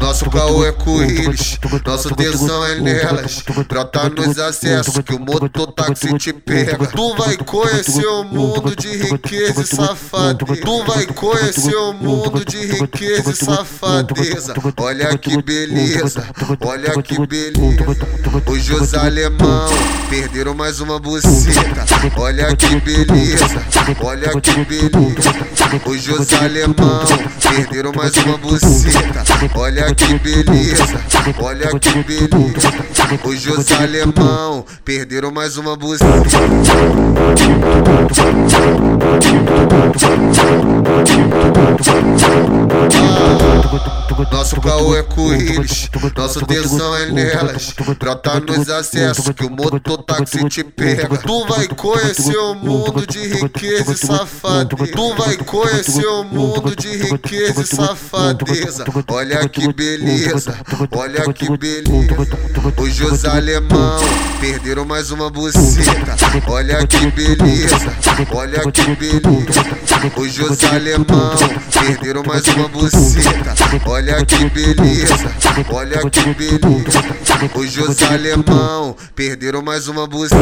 Nosso caô é com eles, nosso tesão é nelas. Brota nos acessos que o mototáxi te pega. Tu vai conhecer o mundo de riqueza e safadeza. Tu vai conhecer o mundo de riqueza e safadeza. Olha que beleza, olha que beleza. Hoje os alemão perderam mais uma buceta. Olha que beleza, olha que beleza. Hoje os alemão perderam mais uma buceta. Olha que beleza, olha que beleza. Hoje os alemão perderam mais uma buceta. Nosso caô é com eles, nosso tesão é nelas. Brota nos acessos que o mototáxi te pega. Tu vai conhecer o mundo de riqueza e safadeza. Tu vai conhecer o mundo de riqueza e safadeza. Olha que beleza, olha que beleza. Hoje os alemão perderam mais uma buceta. Olha que beleza, olha que beleza. Hoje os alemão perderam mais uma buceta. Olha que beleza, olha que beleza. Hoje os alemão perderam mais uma buceta.